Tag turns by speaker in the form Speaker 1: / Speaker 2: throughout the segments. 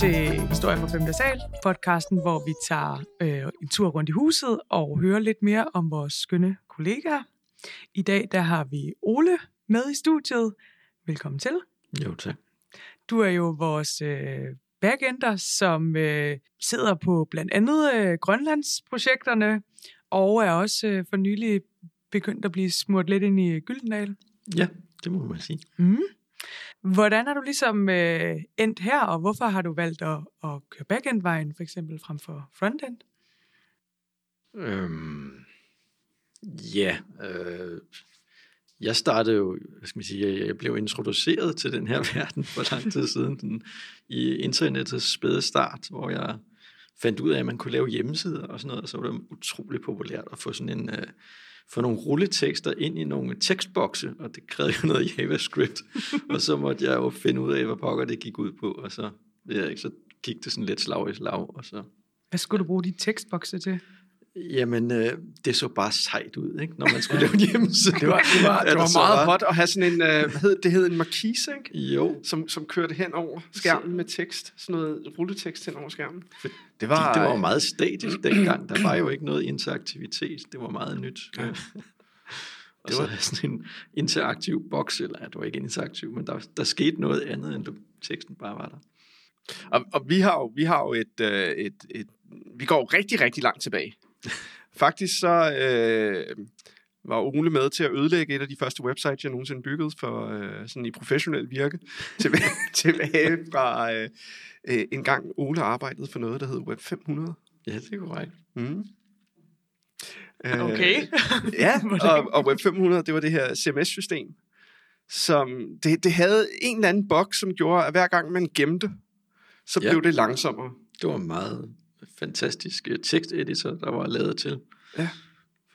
Speaker 1: Til Historie fra 5. sal, podcasten, hvor vi tager øh, en tur rundt i huset og hører lidt mere om vores skønne kollegaer. I dag der har vi Ole med i studiet. Velkommen til.
Speaker 2: Jo, tak.
Speaker 1: Du er jo vores øh, backender, som øh, sidder på blandt andet øh, Grønlandsprojekterne, og er også øh, for nylig begyndt at blive smurt lidt ind i Gyldendal.
Speaker 2: Ja, det må man sige.
Speaker 1: Mm. Hvordan er du ligesom øh, endt her, og hvorfor har du valgt at, at køre backend-vejen for eksempel frem for frontend?
Speaker 2: Øhm, ja, øh, jeg startede jo, hvad skal man sige, jeg blev introduceret til den her verden for lang tid siden, den, i internettets spæde start, hvor jeg fandt ud af, at man kunne lave hjemmesider og sådan noget, og så var det utrolig populært at få sådan en, øh, få nogle rulletekster ind i nogle tekstbokse, og det krævede jo noget JavaScript, og så måtte jeg jo finde ud af, hvad pokker det gik ud på, og så, ja, ikke, så gik det sådan lidt slag i slag, og så...
Speaker 1: Hvad skulle du bruge de tekstbokse til?
Speaker 2: Jamen, øh, det så bare sejt ud, ikke? når man skulle lave en hjemmeside.
Speaker 3: Det var, det var, det var
Speaker 2: så
Speaker 3: meget
Speaker 2: var-
Speaker 3: hot at have sådan en, øh, hvad hed, det hed en markise, ikke?
Speaker 2: Jo,
Speaker 3: Som, som kørte hen over skærmen med tekst, sådan noget rulletekst hen over skærmen.
Speaker 2: Fordi
Speaker 3: Det
Speaker 2: var,
Speaker 3: var,
Speaker 2: det var meget statisk dengang. Der var jo ikke noget interaktivitet. Det var meget nyt. Ja. og
Speaker 3: Det
Speaker 2: så
Speaker 3: var-
Speaker 2: var... sådan en interaktiv boks, eller ja, det var ikke interaktiv, men der, der skete noget andet, end du, teksten bare var der.
Speaker 3: Og, og vi har jo, vi har jo et, øh, et, et, vi går rigtig, rigtig langt tilbage. Faktisk så øh, var Ole med til at ødelægge et af de første websites, jeg nogensinde byggede for øh, sådan i professionel virke, tilbage, tilbage fra øh, øh, en gang Ole arbejdede for noget, der hed Web 500.
Speaker 2: Ja, det er korrekt.
Speaker 3: Mm.
Speaker 1: Okay.
Speaker 3: ja,
Speaker 1: Hvordan?
Speaker 3: og, og Web 500, det var det her CMS-system, som det, det havde en eller anden boks, som gjorde, at hver gang man gemte, så
Speaker 2: Ja.
Speaker 3: blev det langsommere.
Speaker 2: Det var meget fantastisk øh, teksteditor, der var lavet til.
Speaker 3: Ja.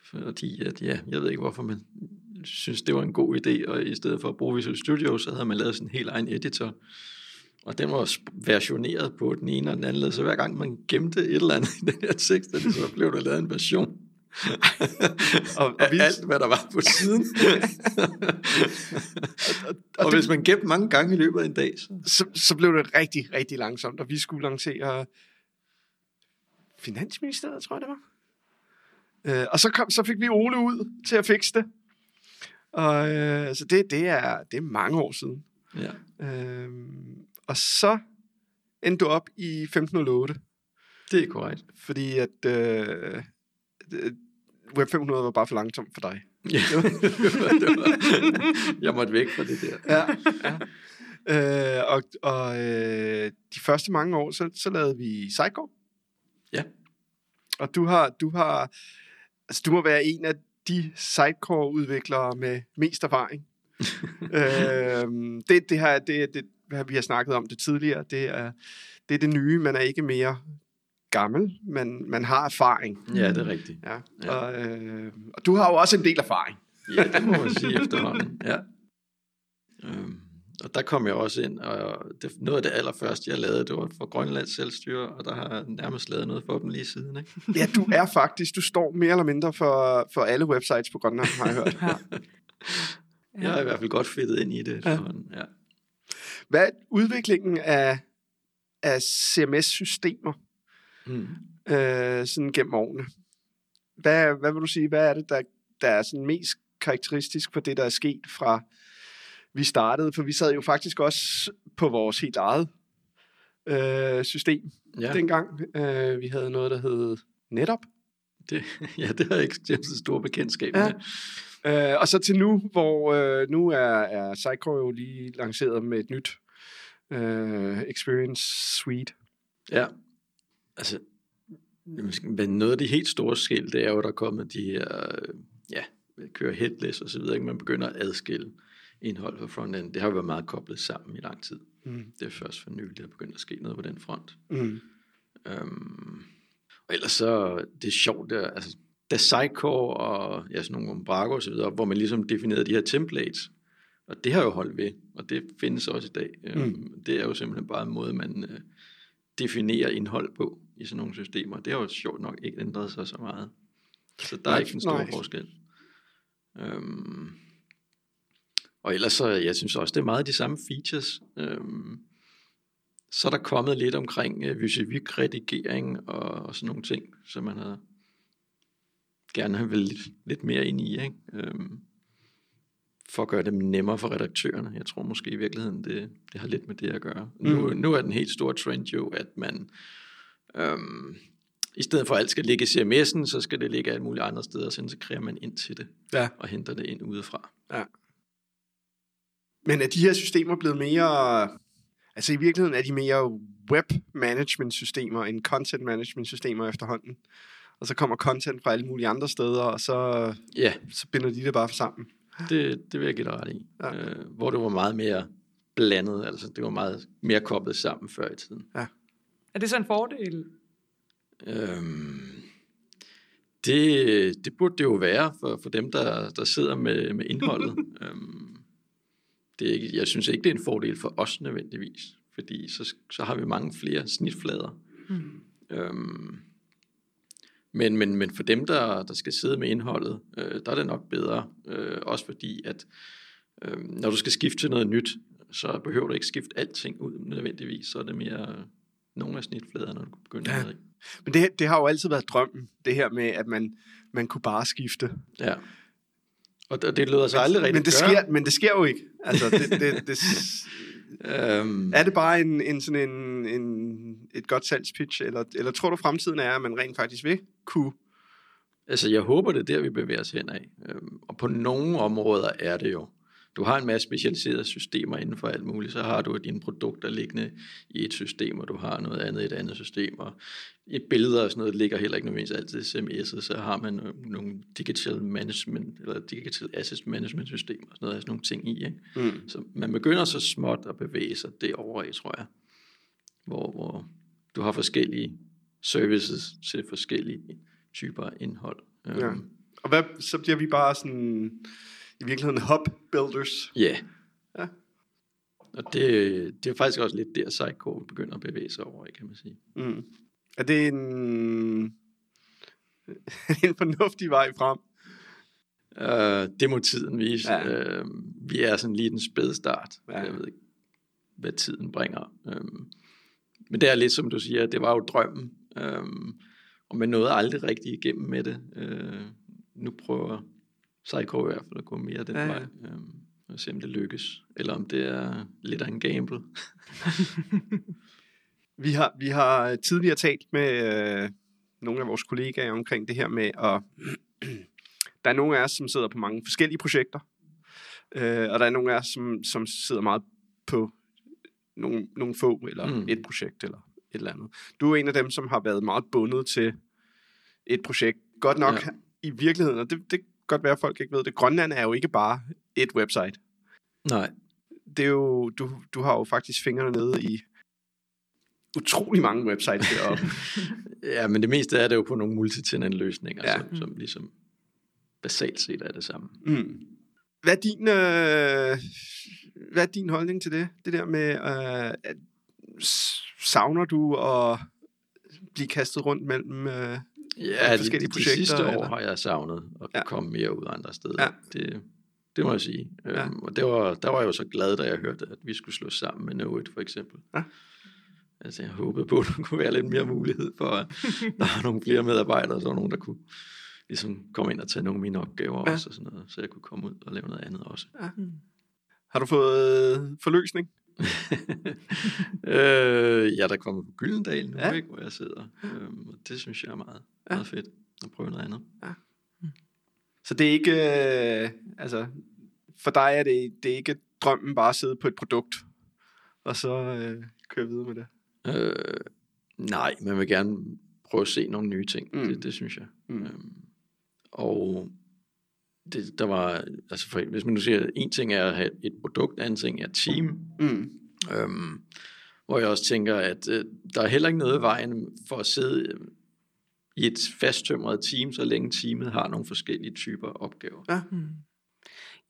Speaker 2: Fordi, at, ja, jeg ved ikke, hvorfor man synes, det var en god idé, og i stedet for at bruge Visual Studio, så havde man lavet sådan en helt egen editor. Og den var versioneret på den ene og den anden led, så hver gang man gemte et eller andet i den her tekst, så blev der lavet en version.
Speaker 3: Og, og
Speaker 2: af alt, hvad der var på siden. og, og hvis man gemte mange gange i løbet af en dag, så...
Speaker 3: så, så blev det rigtig, rigtig langsomt, og vi skulle lancere Finansministeriet, tror jeg det var. Øh, og så, kom, så fik vi Ole ud til at fikse det. Og, øh, så det, det, er, det er mange år siden.
Speaker 2: Ja.
Speaker 3: Øh, og så endte du op i 1508,
Speaker 2: Det er korrekt.
Speaker 3: fordi at øh, øh, Web 500 var bare for langsomt for dig.
Speaker 2: Ja. det var, jeg måtte væk fra det der.
Speaker 3: Ja. ja. Øh, og og øh, de første mange år, så, så lavede vi Sidecore.
Speaker 2: Ja.
Speaker 3: Og du har, du har, altså du må være en af de Sidecore-udviklere med mest erfaring. øh, det, det, her, det, det, vi har snakket om det tidligere, det er det, er det nye. Man er ikke mere gammel, men man har erfaring.
Speaker 2: Ja, det er rigtigt.
Speaker 3: Ja.
Speaker 2: Ja.
Speaker 3: ja. Og, øh, og du har jo også en del erfaring.
Speaker 2: Ja, det må man sige efterhånden. Ja. Øhm, og der kom jeg også ind, og det, noget af det allerførste, jeg lavede, det var for Grønlands selvstyre, og der har jeg nærmest lavet noget for dem lige siden. Ikke?
Speaker 3: Ja, du er faktisk, du står mere eller mindre for, for alle websites på Grønland, har jeg hørt.
Speaker 1: Ja.
Speaker 2: Jeg er i hvert fald godt fedtet ind i det.
Speaker 3: Ja.
Speaker 2: Ja.
Speaker 3: Hvad er udviklingen af, af CMS-systemer
Speaker 2: Mm.
Speaker 3: øh, sådan gennem årene? Hvad, hvad vil du sige, hvad er det, der, der er sådan mest karakteristisk for det, der er sket fra vi startede? For vi sad jo faktisk også på vores helt eget øh, system
Speaker 2: Ja,
Speaker 3: ja. dengang. Øh, vi havde noget, der hed NetUp.
Speaker 2: det, ja, det har jeg ikke så stor bekendtskab
Speaker 3: Ja.
Speaker 2: med.
Speaker 3: Øh, og så til nu, hvor øh, nu er, er Sidecore jo lige lanceret med et nyt øh, Experience Suite.
Speaker 2: Ja, altså, men noget af de helt store skil, det er jo, der er kommet de her, øh, ja, kører headless og så videre, ikke? man begynder at adskille indhold fra frontend. Det har jo været meget koblet sammen i lang tid.
Speaker 3: Mm.
Speaker 2: Det er først for nylig, der er begyndt at ske noget på den front.
Speaker 3: Mm.
Speaker 2: Øhm, og ellers så, det er sjovt, der, altså, da Sidecore og ja, sådan nogle Umbraco og så videre, hvor man ligesom definerede de her templates, og det har jo holdt ved, og det findes også i dag. Øhm,
Speaker 3: Mm.
Speaker 2: Det er jo simpelthen bare en måde, man øh, definerer indhold på i sådan nogle systemer. Det har jo sjovt nok ikke ændret sig så meget. Så der er
Speaker 3: Nej,
Speaker 2: ikke en stor
Speaker 3: nej.
Speaker 2: forskel. Øhm, og ellers så, jeg synes også, det er meget de samme features. Øhm, så er der kommet lidt omkring øh, Vysivik-redigering og, og sådan nogle ting, som man har gerne vil lidt, lidt mere ind i, ikke? Øhm, for at gøre det nemmere for redaktørerne. Jeg tror måske i virkeligheden, det, det har lidt med det at gøre. Mm. Nu, nu er den helt store trend jo, at man øhm, i stedet for at alt skal ligge i CMS'en, så skal det ligge alle mulige andre steder, så integrerer man ind til det
Speaker 3: Ja.
Speaker 2: og henter det ind udefra.
Speaker 3: Ja. Men er de her systemer blevet mere... Altså i virkeligheden er de mere web management systemer end content management systemer efterhånden. Og så kommer content fra alle mulige andre steder, og så,
Speaker 2: Ja,
Speaker 3: så binder de det bare sammen.
Speaker 2: det, det vil jeg give dig ret i.
Speaker 3: Ja.
Speaker 2: Øh, hvor det var meget mere blandet, altså det var meget mere koblet sammen før i tiden.
Speaker 1: Er det så en fordel?
Speaker 2: Øhm, det, det burde det jo være for, for dem, der, der sidder med, med indholdet. øhm, det er ikke, jeg synes ikke, det er en fordel for os nødvendigvis, fordi så, så har vi mange flere snitflader.
Speaker 1: Mm.
Speaker 2: Øhm, men, men, men for dem, der, der skal sidde med indholdet, øh, der er det nok bedre. Øh, også fordi, at øh, når du skal skifte til noget nyt, så behøver du ikke skifte alting ud nødvendigvis. Så er det mere nogle af snitfladerne, når du begynder
Speaker 3: Ja.
Speaker 2: med.
Speaker 3: Men det, det har jo altid været drømmen, det her med, at man, man kunne bare skifte.
Speaker 2: Ja. Og det, det lyder så aldrig rigtigt
Speaker 3: men det, sker, men det sker jo ikke. Altså, det, det, det,
Speaker 2: Øhm,
Speaker 3: er det bare en, en, sådan en, en, et godt salgspitch, eller, eller tror du fremtiden er, at man rent faktisk vil kunne?
Speaker 2: Altså, jeg håber, det er der, vi bevæger os hen af. Øhm, og på nogle områder er det jo. Du har en masse specialiserede systemer inden for alt muligt. Så har du dine produkter liggende i et system, og du har noget andet i et andet system. Og i billeder og sådan noget ligger heller ikke nødvendigvis altid i CMS'et. Så har man nogle digital management, eller digital assets management systemer, og sådan noget, sådan nogle ting i. Ikke?
Speaker 3: Mm.
Speaker 2: Så man begynder så småt at bevæge sig derovre i, tror jeg. Hvor, hvor du har forskellige services til forskellige typer af indhold.
Speaker 3: Ja.
Speaker 2: Øhm,
Speaker 3: Og hvad, så bliver vi bare sådan, i virkeligheden hub builders.
Speaker 2: Ja.
Speaker 3: Ja.
Speaker 2: Og det, det er faktisk også lidt der, Psycho begynder at bevæge sig over, kan man sige.
Speaker 3: Mm. Er det en, en fornuftig vej frem?
Speaker 2: Uh, det må tiden vise.
Speaker 3: Ja.
Speaker 2: Uh, vi er sådan lige den spæde start.
Speaker 3: Ja.
Speaker 2: Jeg ved ikke, hvad tiden bringer. Um, men det er lidt som du siger, det var jo drømmen. Um, og man nåede aldrig rigtig igennem med det. Uh, nu prøver Psycho i hvert fald at gå mere den
Speaker 3: Ja,
Speaker 2: ja, vej. Um, og se om det lykkes. Eller om det er lidt af en gamble.
Speaker 3: Vi har, vi har tidligere talt med øh, nogle af vores kollegaer omkring det her med, at der er nogle af os, som sidder på mange forskellige projekter, øh, og der er nogle af os, som, som sidder meget på nogle, nogle få, eller mm. Et projekt, eller et eller andet. Du er en af dem, som har været meget bundet til et projekt. Godt nok ja. I virkeligheden, og det, det godt være, at folk ikke ved det, Grønland er jo ikke bare et website.
Speaker 2: Nej.
Speaker 3: Det er jo, du, du har jo faktisk fingrene nede i utrolig mange websites deroppe.
Speaker 2: Ja, men det meste er det jo på nogle multitenant løsninger,
Speaker 3: Ja.
Speaker 2: som, som ligesom basalt set er det samme.
Speaker 3: Mm. Hvad er din, øh, hvad er din holdning til det? Det der med, øh, at savner du at blive kastet rundt mellem... Øh,
Speaker 2: Ja, de,
Speaker 3: forskellige
Speaker 2: de, de
Speaker 3: projekter,
Speaker 2: sidste år
Speaker 3: eller?
Speaker 2: har jeg savnet at
Speaker 3: Ja.
Speaker 2: ja. komme mere ud andre steder.
Speaker 3: Ja.
Speaker 2: Det, det må jeg sige.
Speaker 3: Ja.
Speaker 2: Øhm, og det var, der var jeg jo så glad, da jeg hørte, at vi skulle slå sammen med Know for eksempel.
Speaker 3: Ja.
Speaker 2: Altså, jeg håbede på, at der kunne være lidt mere mulighed for, at der var nogle flere medarbejdere, så var nogen, der kunne ligesom komme ind og tage nogle af mine opgaver
Speaker 3: Ja.
Speaker 2: ja. også, og sådan noget, så jeg kunne komme ud og lave noget andet også.
Speaker 3: har du fået forløsning?
Speaker 2: øh, ja, der kommer på Gyldendal nu,
Speaker 3: Ja.
Speaker 2: ja. ikke, hvor jeg sidder. Øhm, og det synes jeg er meget,
Speaker 3: Ja.
Speaker 2: meget fedt at prøve noget andet.
Speaker 3: Så det er ikke... Øh, altså, for dig er det, det er ikke drømmen bare at sidde på et produkt, og så øh, køre videre med det.
Speaker 2: Øh, nej, man vil gerne prøve at se nogle nye ting.
Speaker 3: Mm.
Speaker 2: Det, det synes jeg.
Speaker 3: Mm.
Speaker 2: Øhm, og det, der var, altså for, hvis man nu siger, en ting er at have et produkt, anden ting er team.
Speaker 3: Mm.
Speaker 2: Øhm, hvor jeg også tænker, at øh, der er heller ikke noget i vejen for at sidde øh, i et fasttømret team, så længe teamet har nogle forskellige typer opgaver.
Speaker 1: Mm.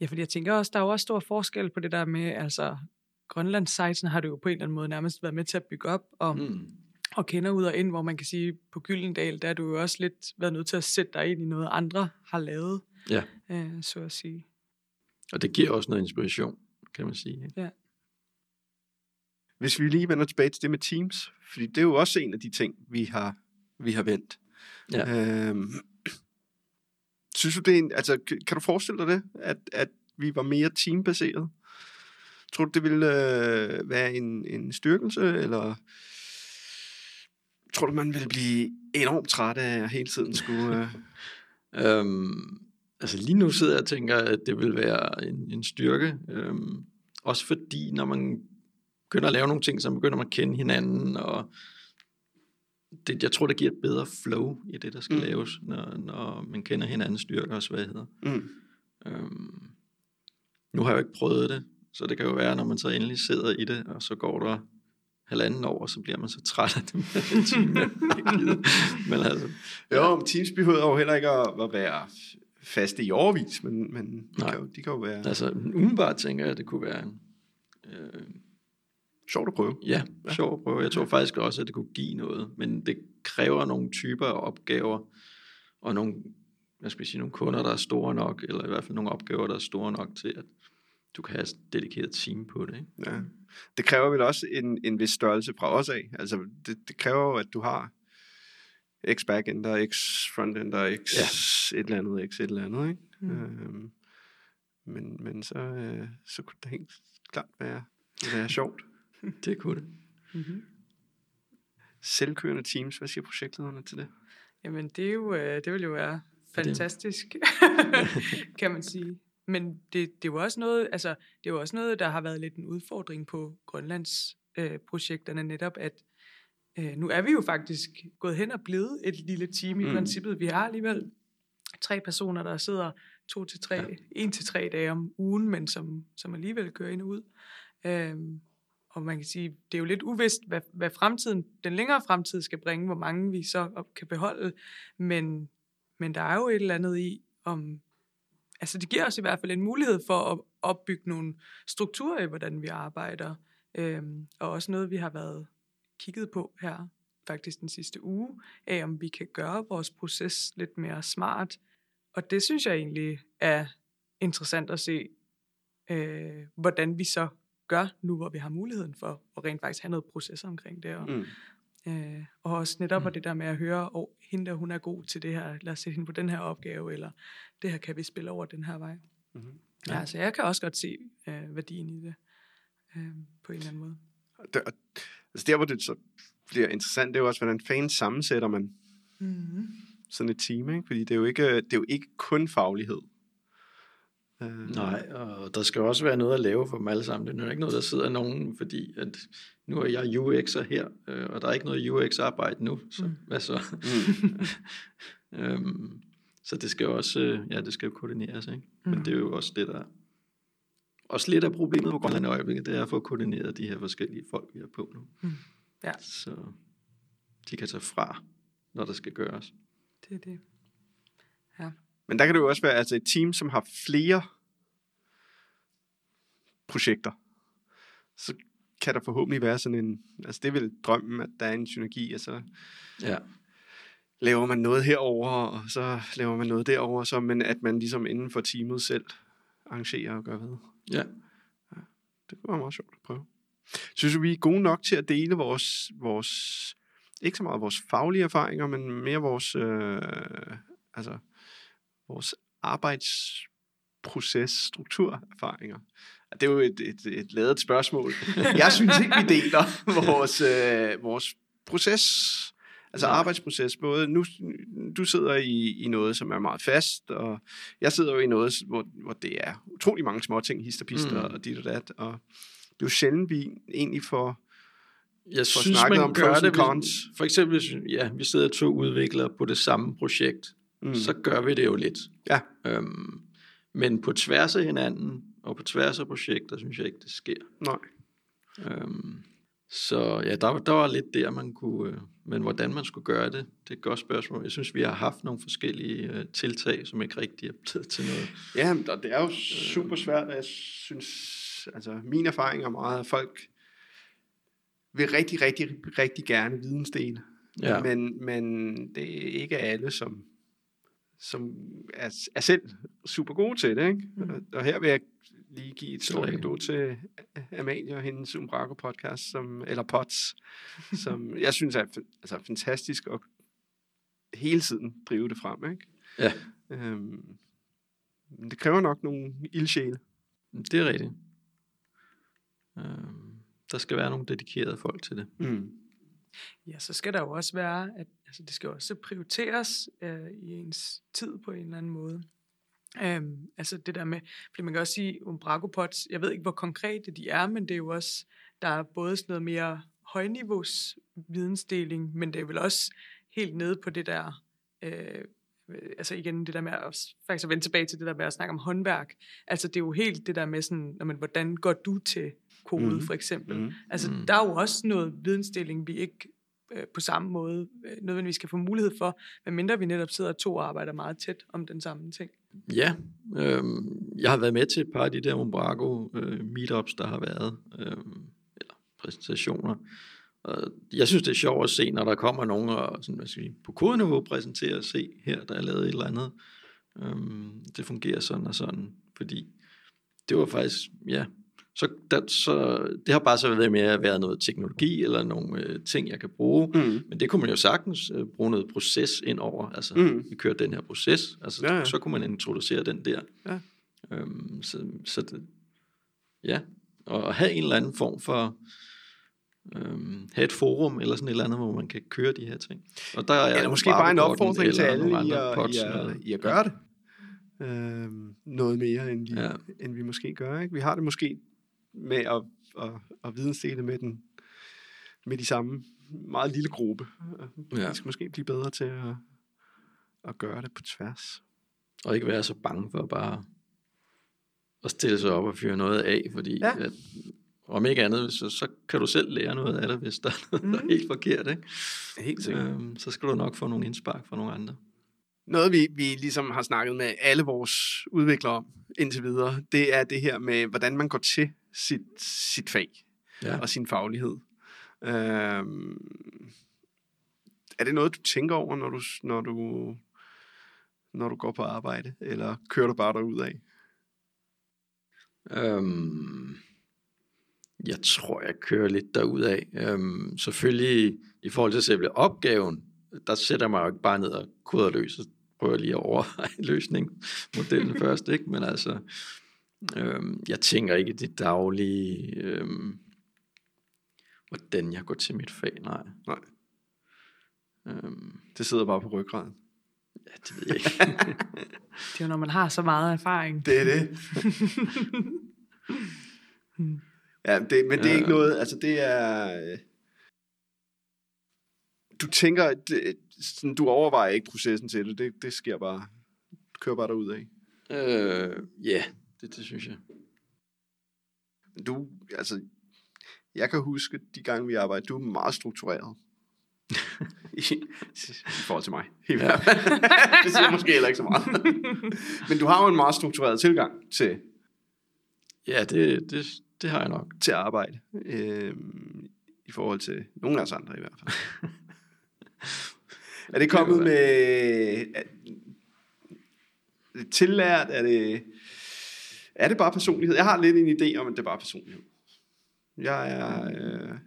Speaker 1: Ja, fordi jeg tænker også, der er jo også stor forskel på det der med, altså Grønlandssitesen har du jo på en eller anden måde nærmest været med til at bygge op, og, mm.
Speaker 2: Mm.
Speaker 1: og kender ud og ind, hvor man kan sige, på Gyldendal, der har du jo også lidt været nødt til at sætte dig ind i noget, andre har lavet,
Speaker 2: Ja,
Speaker 1: øh, så at sige.
Speaker 2: og det giver også noget inspiration, kan man sige. Ikke?
Speaker 3: hvis vi lige vender tilbage til det med Teams, fordi det er jo også en af de ting, vi har, vi har vendt.
Speaker 2: Ja.
Speaker 3: Øhm, synes du det er en, altså, kan kan du forestille dig det, at, at vi var mere teambaseret? Tror du, det ville øh, være en, en styrkelse, eller tror du, man ville blive enormt træt af at hele tiden skulle... Øh...
Speaker 2: Øhm, altså lige nu sidder jeg og tænker, at det vil være en, en styrke. Øhm, også fordi, når man begynder at lave nogle ting, så begynder man at kende hinanden, og det, jeg tror, det giver et bedre flow i det, der skal
Speaker 3: Mm.
Speaker 2: laves, når, når man kender hinandens styrker og svagheder.
Speaker 3: Mm.
Speaker 2: Øhm, nu har jeg jo ikke prøvet det, så det kan jo være, når man så endelig sidder i det, og så går der halvanden år, og så bliver man så træt af det med team. Men altså,
Speaker 3: Jo, men Teams behøver jo heller ikke at være faste i overvis, men, men de,
Speaker 2: Nej.
Speaker 3: kan jo, de kan jo være
Speaker 2: altså umiddelbart tænker jeg, at det kunne være øh,
Speaker 3: sjovt at prøve.
Speaker 2: ja, sjov at prøve. Jeg tror faktisk også, at det kunne give noget, men det kræver nogle typer af opgaver, og nogle, hvad skal jeg sige, nogle kunder, der er store nok, eller i hvert fald nogle opgaver, der er store nok til, at du kan have et dedikeret team på det. Ikke?
Speaker 3: Ja. Det kræver vel også en, en vis størrelse fra os af. Altså, det, det kræver jo, at du har x backender, x frontender, x ja. et eller andet, x et eller andet. Ikke? Mm. Øhm, men, men så, øh, så kunne det helt klart være, være sjovt.
Speaker 2: Det kunne det.
Speaker 1: Mm-hmm.
Speaker 3: Selvkørende teams, hvad siger projektlederne til det?
Speaker 1: Jamen, det, er jo, øh, det vil jo være fantastisk, kan man sige. Men det, det er jo også noget, altså, det er jo også noget, der har været lidt en udfordring på Grønlands øh, projekterne netop, at øh, nu er vi jo faktisk gået hen og blevet et lille team i
Speaker 3: Mm.
Speaker 1: princippet. Vi har alligevel tre personer, der sidder to til tre, Ja. en til tre dage om ugen, men som, som alligevel kører ind og ud. Øhm, og man kan sige, det er jo lidt uvist, hvad, hvad fremtiden, den længere fremtid skal bringe, hvor mange vi så kan beholde. Men, men der er jo et eller andet i, om, altså det giver os i hvert fald en mulighed for at opbygge nogle strukturer i, hvordan vi arbejder. Øhm, og også noget, vi har været kigget på her, faktisk den sidste uge, af om vi kan gøre vores proces lidt mere smart. Og det synes jeg egentlig er interessant at se, øh, hvordan vi så gør nu, hvor vi har muligheden for at rent faktisk have noget proces omkring det. Og,
Speaker 3: Mm.
Speaker 1: øh, og også netop mm. det der med at høre, og oh, hende der, hun er god til det her, lad os sætte hende på den her opgave, eller det her kan vi spille over den her vej.
Speaker 3: Mm-hmm.
Speaker 1: Ja, så jeg kan også godt se øh, værdien i det, øh, på en eller anden måde.
Speaker 3: Der, altså der, hvor det så bliver interessant, det er jo også, hvordan fanden sammensætter man
Speaker 1: Mm-hmm.
Speaker 3: sådan et team, ikke? Fordi det er jo ikke, det er jo ikke kun faglighed. Øh,
Speaker 2: Nej, og der skal også være noget at lave for dem alle sammen. Det er jo ikke noget, der sidder nogen, fordi at nu er jeg UX'er her, øh, og der er ikke noget UX-arbejde nu, så
Speaker 1: Mm.
Speaker 2: mm. hvad så?
Speaker 3: Mm.
Speaker 2: øhm, så det skal jo også, øh, ja, det skal jo koordineres, ikke? Men
Speaker 1: Mm.
Speaker 2: det er jo også det, der også lidt af problemet på Grønland i øjeblikket, det er at få koordineret de her forskellige folk, vi har på nu.
Speaker 1: Mm. Ja.
Speaker 2: Så de kan tage fra, når der skal gøres.
Speaker 1: Det er det.
Speaker 3: Men der kan det jo også være altså et team, som har flere projekter. Så kan der forhåbentlig være sådan en, altså det er vel drømmen, at der er en synergi, og så
Speaker 2: Ja,
Speaker 3: laver man noget herover og så laver man noget derover så, men at man ligesom inden for teamet selv arrangerer og gør ved.
Speaker 2: ja.
Speaker 3: Det kunne være meget sjovt at prøve. Synes du, vi er gode nok til at dele vores, vores ikke så meget vores faglige erfaringer, men mere vores, øh, altså, vores arbejdsproces, strukturerfaringer? Det er jo et, et, et ladet spørgsmål. Jeg synes ikke, vi deler vores, øh, vores proces, altså
Speaker 2: Nej.
Speaker 3: arbejdsproces. Både nu, du sidder i, i noget, som er meget fast, og jeg sidder jo i noget, hvor, hvor det er utrolig mange små ting, histerpister
Speaker 2: Mm.
Speaker 3: og dit og dat, og det er jo sjældent, vi egentlig får
Speaker 2: Jeg
Speaker 3: Får
Speaker 2: synes,
Speaker 3: snakket
Speaker 2: man
Speaker 3: om
Speaker 2: gør det.
Speaker 3: cons.
Speaker 2: Hvis, for eksempel, hvis ja, vi sidder to udviklere på det samme projekt,
Speaker 3: mm.
Speaker 2: så gør vi det jo lidt.
Speaker 3: Ja.
Speaker 2: Øhm, men på tværs af hinanden, og på tværs af projekter, synes jeg ikke, det sker.
Speaker 3: Nej.
Speaker 2: Øhm, så ja, der, der var lidt der, man kunne... Øh, men hvordan man skulle gøre det, det er et godt spørgsmål. Jeg synes, vi har haft nogle forskellige øh, tiltag, som ikke rigtig er blevet til noget.
Speaker 3: Ja, og det er jo super svært, og jeg synes, altså min erfaring er meget, at folk vil rigtig, rigtig, rigtig gerne vidensdele.
Speaker 2: Ja.
Speaker 3: Men, men det er ikke alle, som, som er, er selv super gode til det. Ikke?
Speaker 1: Mm.
Speaker 3: Og her vil jeg lige give et stort gave til Amalie og hendes Umbraco podcast, som, eller pods, som jeg synes er altså, fantastisk at hele tiden drive det frem. Ikke?
Speaker 2: Ja.
Speaker 3: Øhm, men det kræver nok nogle ildsjæle.
Speaker 2: Det er rigtigt. Øhm, der skal være nogle dedikerede folk til det.
Speaker 3: Mm.
Speaker 1: Ja, så skal der jo også være, at altså, det skal også prioriteres øh, i ens tid på en eller anden måde. Øhm, altså det der med, fordi man kan også sige, Umbraco Pots, jeg ved ikke, hvor konkrete de er, men det er jo også, der er både sådan noget mere højniveaus vidensdeling, men det er vel også helt nede på det der, øh, altså igen det der med at, faktisk at vende tilbage til det der med at snakke om håndværk. Altså det er jo helt det der med sådan, når man, hvordan går du til kode mm. for eksempel.
Speaker 3: Mm.
Speaker 1: Altså,
Speaker 2: Mm.
Speaker 1: der er jo også noget vidensdeling, vi ikke øh, på samme måde øh, nødvendigvis skal få mulighed for, medmindre vi netop sidder to og arbejder meget tæt om den samme ting.
Speaker 2: Ja, øh, jeg har været med til et par af de der Umbraco øh, meetups, der har været, øh, eller præsentationer. Og jeg synes, det er sjovt at se, når der kommer nogen og sådan, hvad skal jeg sige, på kodeniveau præsenterer og se, her der er lavet et eller andet. Øh, det fungerer sådan og sådan, fordi det var faktisk, ja, så, der, så det har bare så været med at være noget teknologi eller nogle øh, ting, jeg kan bruge.
Speaker 3: Mm.
Speaker 2: Men det kunne man jo sagtens øh, bruge noget proces ind over. Altså,
Speaker 3: Mm.
Speaker 2: vi kører den her proces, altså,
Speaker 3: Ja,
Speaker 2: ja,
Speaker 3: ja.
Speaker 2: så kunne man introducere den der.
Speaker 3: Ja.
Speaker 2: Øhm, så, så det, ja, og have en eller anden form for, øhm, have et forum eller sådan et eller andet, hvor man kan køre de her ting. Og der er
Speaker 3: Eller måske bare en opfordring til alle i at,
Speaker 2: pods
Speaker 3: i, at, i at gøre det. Øhm, noget mere, end vi. Ja. end vi måske gør. Ikke? Vi har det måske med at, at, at vidensdele med, den, med de samme meget lille gruppe. Ja. Vi skal måske blive bedre til at, at gøre det på tværs.
Speaker 2: Og ikke være så bange for bare at stille sig op og fyre noget af, fordi
Speaker 3: Ja.
Speaker 2: at, om ikke andet, så, så kan du selv lære noget af det, hvis der er noget, er helt forkert. Ikke?
Speaker 3: Helt
Speaker 2: Øhm, så skal du nok få nogle indspark fra nogle andre.
Speaker 3: Noget, vi, vi ligesom har snakket med alle vores udviklere om indtil videre, det er det her med, hvordan man går til sit, sit fag
Speaker 2: Ja.
Speaker 3: og sin faglighed. Øhm, er det noget, du tænker over, når du, når du, når du går på arbejde, eller kører du bare derud af?
Speaker 2: Øhm, jeg tror, jeg kører lidt derudad. Øhm, selvfølgelig i forhold til selve opgaven, der sætter jeg mig jo ikke bare ned og koder løs, og prøver lige at overveje løsningsmodellen først, ikke? Men altså, øhm, jeg tænker ikke i det daglige, øhm, hvordan jeg går til mit fag, nej.
Speaker 3: Nej.
Speaker 2: Øhm,
Speaker 3: Det sidder bare på ryggraden.
Speaker 2: ja, det ved jeg ikke.
Speaker 1: Det er jo, når man har så meget erfaring.
Speaker 3: Det er det. ja, det, men det er ikke noget, altså det er... øh, Du tænker, det, sådan, du overvejer ikke processen til det, det, det sker bare, kører bare derud af.
Speaker 2: øh, ja, det, det synes jeg.
Speaker 3: Du, altså, jeg kan huske de gange, vi arbejdede, du er meget struktureret. I, I forhold til mig. Hvert fald. det siger måske heller ikke så meget. Men du har jo en meget struktureret tilgang til,
Speaker 2: Ja, det, det, det har jeg nok.
Speaker 3: til arbejde. Øh, I forhold til nogle af os andre i hvert fald. er det kommet med... Er, tillært? Er det, er det bare personlighed? Jeg har lidt en idé om, at det er bare personlighed. Jeg er... Øh,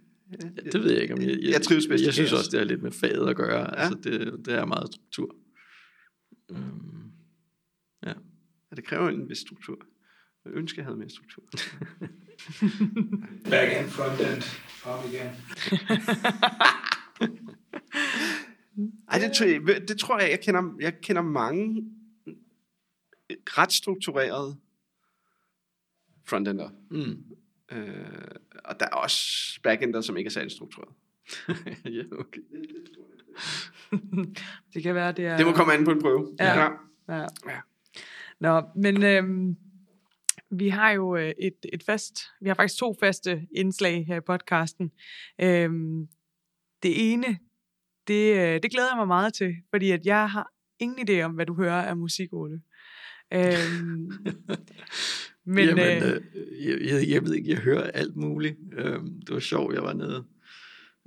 Speaker 2: Ja, det ved jeg ikke, om jeg, jeg,
Speaker 3: Jeg trives bedst
Speaker 2: Jeg synes også, det har lidt med faget at gøre.
Speaker 3: Ja.
Speaker 2: Altså, det, det er meget struktur. Øhm, ja.
Speaker 3: Ja, det kræver en vis struktur. Jeg ønsker, jeg havde mere struktur.
Speaker 4: Back end, front end, op igen.
Speaker 3: Ej, det, tror jeg, det tror jeg, jeg kender, jeg kender mange ret strukturerede frontender.
Speaker 2: Mm.
Speaker 3: Øh, og der er også backender, som ikke er særlig struktureret.
Speaker 2: ja, okay.
Speaker 1: Det kan være, det er...
Speaker 3: Det må komme an på en prøve.
Speaker 1: Ja.
Speaker 3: ja.
Speaker 1: Ja.
Speaker 3: Ja.
Speaker 1: Nå, men øhm, vi har jo øh, et, et fast, vi har faktisk to faste indslag her i podcasten. Øhm, det ene, det, øh, det glæder jeg mig meget til, fordi at jeg har ingen idé om, hvad du hører af musik, Ole. Øhm, men
Speaker 2: Jamen,
Speaker 1: øh,
Speaker 2: øh, jeg, jeg, jeg ved ikke, jeg hører alt muligt. Øhm, det var sjovt, jeg var nede.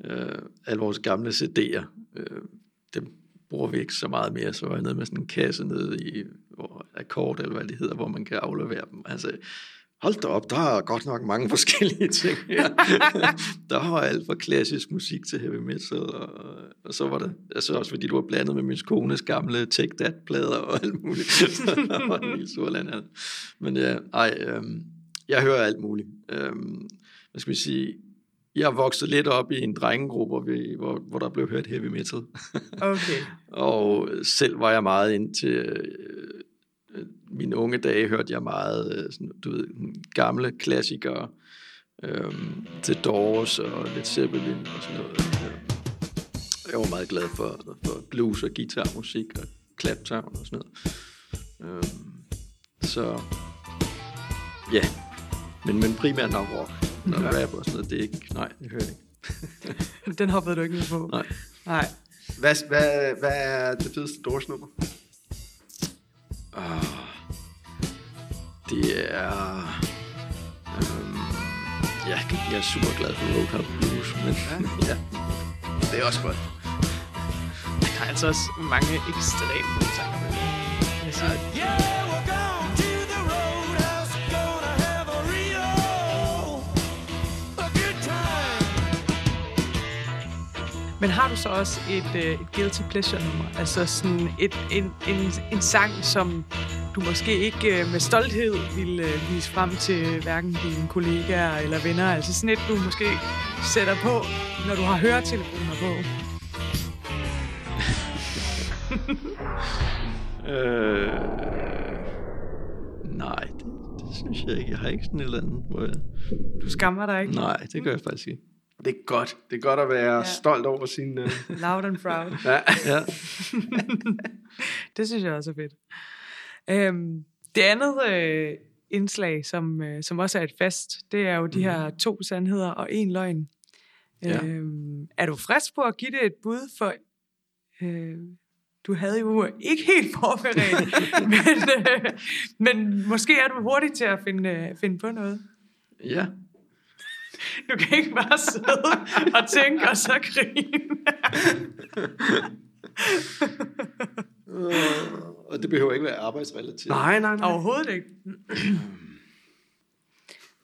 Speaker 2: Øh, alle vores gamle CD'er, øh, dem bruger vi ikke så meget mere. Så var jeg nede med sådan en kasse nede i hvor, akkord, eller hvad det hedder, hvor man kan aflevere dem. Altså, hold da op, der er godt nok mange forskellige ting her. der var alt fra klassisk musik til heavy metal, og, og så var det altså også fordi, du var blandet med min kones gamle Tech Dat-plader og alt muligt. så der var en lille surland. Men ja, ej, øhm, jeg hører alt muligt. Øhm, hvad skal vi sige, jeg voksede lidt op i en drengegruppe, hvor, vi, hvor, hvor der blev hørt heavy metal.
Speaker 1: Okay.
Speaker 2: og selv var jeg meget ind til... Øh, mine unge dage hørte jeg meget øh, sådan, du ved, gamle klassikere. Øh, til Doors og Led Zeppelin og sådan noget. Jeg var meget glad for, for blues og guitarmusik og claptown og sådan noget. Øh, så ja, men, men primært nok rock. Når
Speaker 3: Ja.
Speaker 2: rap og sådan noget, det er ikke, nej, det hører jeg ikke.
Speaker 1: Den hoppede du ikke med på.
Speaker 2: Nej.
Speaker 1: Nej.
Speaker 3: Hvad, hvad, hvad er det fedeste Doors-nummer?
Speaker 2: Ah, det er... Øhm, jeg, jeg er super glad for Roadhouse Blues, men ja.
Speaker 3: Det er også godt
Speaker 1: har altså også mange ekstremt gode sange. med. Jeg siger,
Speaker 5: have a a good time.
Speaker 1: Men har du så også et, øh, et guilty pleasure nummer? Altså sådan et, en, en, en sang, som du måske ikke øh, med stolthed vil øh, vise frem til hverken dine kollegaer eller venner. Altså sådan et, du måske sætter på, når du har høretelefoner på.
Speaker 2: Øh, nej, det, det synes jeg ikke. Jeg har ikke sådan et eller andet, hvor jeg...
Speaker 1: Du skammer dig ikke?
Speaker 2: Nej, det gør jeg faktisk ikke.
Speaker 3: Det er godt. Det er godt at være
Speaker 1: Ja.
Speaker 3: stolt over sin... Uh...
Speaker 1: Loud and proud.
Speaker 3: ja.
Speaker 2: Ja.
Speaker 1: Det synes jeg også er fedt. Øhm, det andet øh, indslag, som, øh, som også er et fast, det er jo de her to sandheder og en løgn.
Speaker 2: Ja.
Speaker 1: Øhm, er du frisk på at give det et bud for... Øh, du havde jo ikke helt forberedt, men, øh, men måske er du hurtig til at finde, øh, finde på noget.
Speaker 2: ja.
Speaker 1: Du kan ikke bare sidde og tænke og så grine.
Speaker 2: Øh, og det behøver ikke være arbejdsrelateret.
Speaker 3: Nej, nej, nej.
Speaker 1: Overhovedet ikke.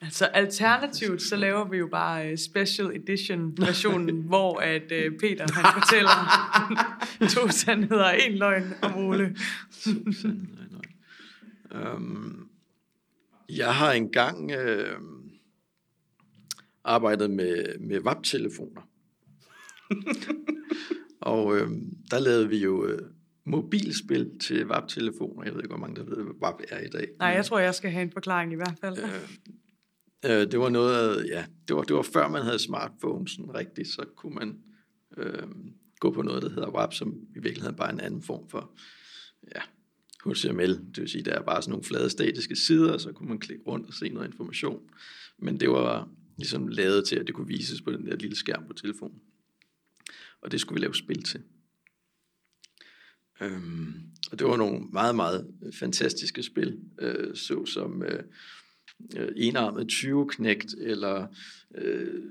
Speaker 1: Altså alternativt, så laver vi jo bare øh, special edition versionen, hvor at øh, Peter han fortæller to sandheder og en løgn om Ole.
Speaker 2: Sandhed og en løgn. Øhm, jeg har engang øh, arbejdet med, med WAP-telefoner. og øh, der lavede vi jo øh, mobilspil til WAP-telefoner. Jeg ved ikke, hvor mange der ved, hvad WAP er i dag.
Speaker 1: Nej, jeg tror, jeg skal have en forklaring i hvert fald.
Speaker 2: Øh, Øh, det var noget, ja, det var, det var før man havde smartphones sådan rigtigt, så kunne man øh, gå på noget, der hedder WAP, som i virkeligheden bare er en anden form for ja, HTML. Det vil sige, der er bare sådan nogle flade statiske sider, og så kunne man klikke rundt og se noget information. Men det var ligesom lavet til, at det kunne vises på den der lille skærm på telefonen. Og det skulle vi lave spil til. Øhm, og det var nogle meget, meget fantastiske spil, øh, såsom øh, øh, enarmet 20 knægt, eller øh,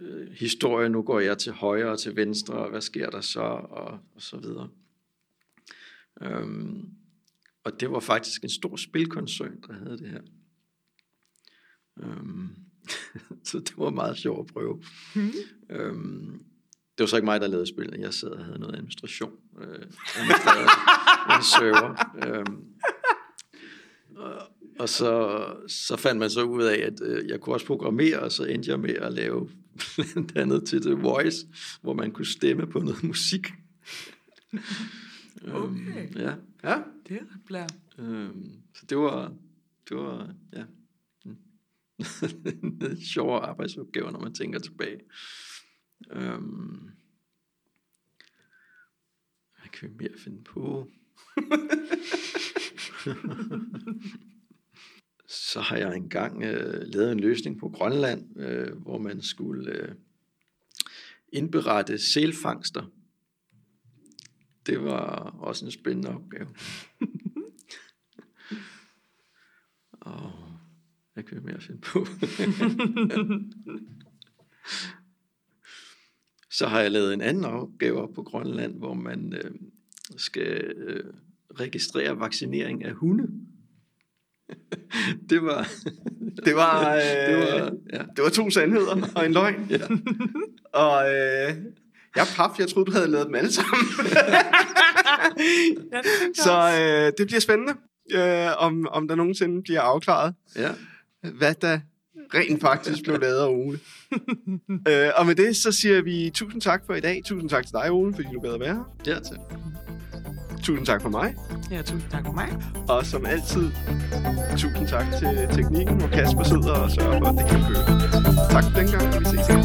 Speaker 2: øh, historie, nu går jeg til højre og til venstre, og hvad sker der så, og, og så videre. Øhm, og det var faktisk en stor spilkoncern, der havde det her. Øhm, så det var meget sjovt at prøve.
Speaker 1: Hmm.
Speaker 2: Øhm, det var så ikke mig, der lavede spillet. Jeg sad og havde noget administration. Øh, en server. Øhm, og, og så, så fandt man så ud af, at øh, jeg kunne også programmere, og så endte jeg med at lave blandt andet til The Voice, hvor man kunne stemme på noget musik.
Speaker 1: Okay.
Speaker 2: Øhm, ja.
Speaker 3: Ja.
Speaker 1: Det er ret.
Speaker 2: Øhm, så det var, det var, ja, en sjovere arbejdsopgave, når man tænker tilbage. Øhm, hvad kan vi mere finde på? Så har jeg engang øh, lavet en løsning på Grønland, øh, hvor man skulle øh, indberette selfangster. Det var også en spændende opgave. Og hvad kan mere finde på? Så har jeg lavet en anden opgave op på Grønland, hvor man øh, skal øh, registrere vaccinering af hunde. det var...
Speaker 3: Det var, øh,
Speaker 2: det var ja.
Speaker 3: det var to sandheder og en løgn.
Speaker 2: ja.
Speaker 3: Og øh, jeg er paf, jeg troede, du havde lavet dem alle sammen.
Speaker 1: Ja, det tænkte
Speaker 3: Så øh, det bliver spændende, øh, om, om der nogensinde bliver afklaret,
Speaker 2: ja.
Speaker 3: hvad der rent faktisk blev lavet af Ole. øh, og med det, så siger vi tusind tak for i dag. Tusind tak til dig, Ole, fordi du gad at være her.
Speaker 2: Ja, tak.
Speaker 3: Tusind tak for mig.
Speaker 1: Ja, tusind tak for mig.
Speaker 3: Og som altid, tusind tak til teknikken, hvor Kasper sidder og sørger for, at det kan køre. Tak for dengang, og vi ses igen.